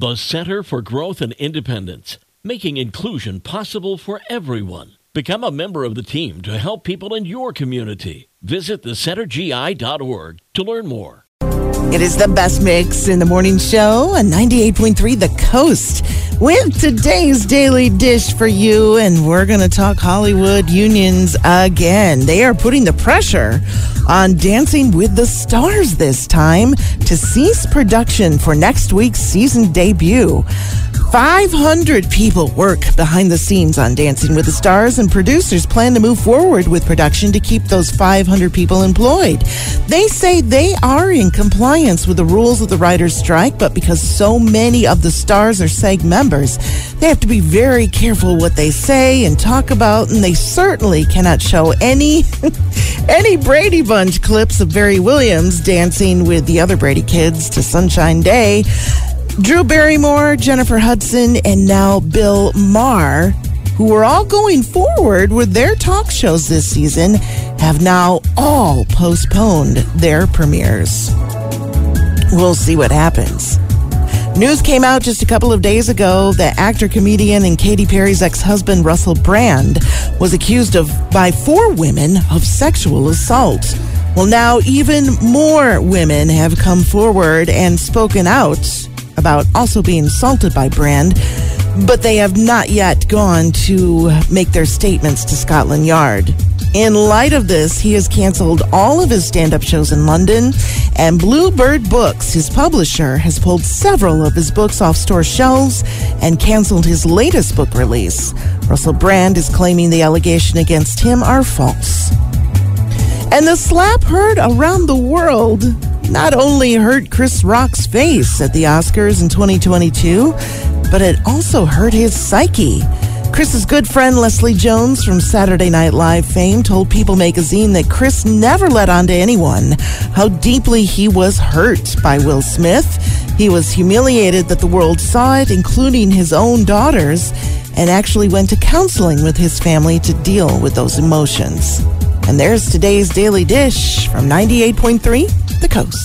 The Center for Growth and Independence, making inclusion possible for everyone. Become a member of the team to help people in your community. Visit thecentergi.org to learn more. It is the best mix in the morning show on 98.3 The Coast with today's daily dish for you. And we're going to talk Hollywood unions again. They are putting the pressure on Dancing with the Stars this time to cease production for next week's season debut. 500 people work behind the scenes on Dancing with the Stars, and producers plan to move forward with production to keep those 500 people employed. They say they are in compliance with the rules of the writers' strike, but because so many of the stars are SAG members, they have to be very careful what they say and talk about, and they certainly cannot show any any Brady Bunch clips of Barry Williams dancing with the other Brady kids to Sunshine Day. Drew Barrymore, Jennifer Hudson, and now Bill Maher, who were all going forward with their talk shows this season, have now all postponed their premieres. We'll see what happens. News came out just a couple of days ago that actor, comedian, and Katy Perry's ex husband, Russell Brand, was accused of by four women of sexual assault. Well, now even more women have come forward and spoken out about also being assaulted by Brand, but they have not yet gone to make their statements to Scotland Yard. In light of this, he has canceled all of his stand up shows in London, and Bluebird Books, his publisher, has pulled several of his books off store shelves and canceled his latest book release. Russell Brand is claiming the allegation against him are false. And the slap heard around the world not only hurt Chris Rock's face at the Oscars in 2022, but it also hurt his psyche. Chris's good friend Leslie Jones from Saturday Night Live fame told People magazine that Chris never let on to anyone how deeply he was hurt by Will Smith. He was humiliated that the world saw it, including his own daughters, and actually went to counseling with his family to deal with those emotions. And there's today's Daily Dish from 98.3 The Coast.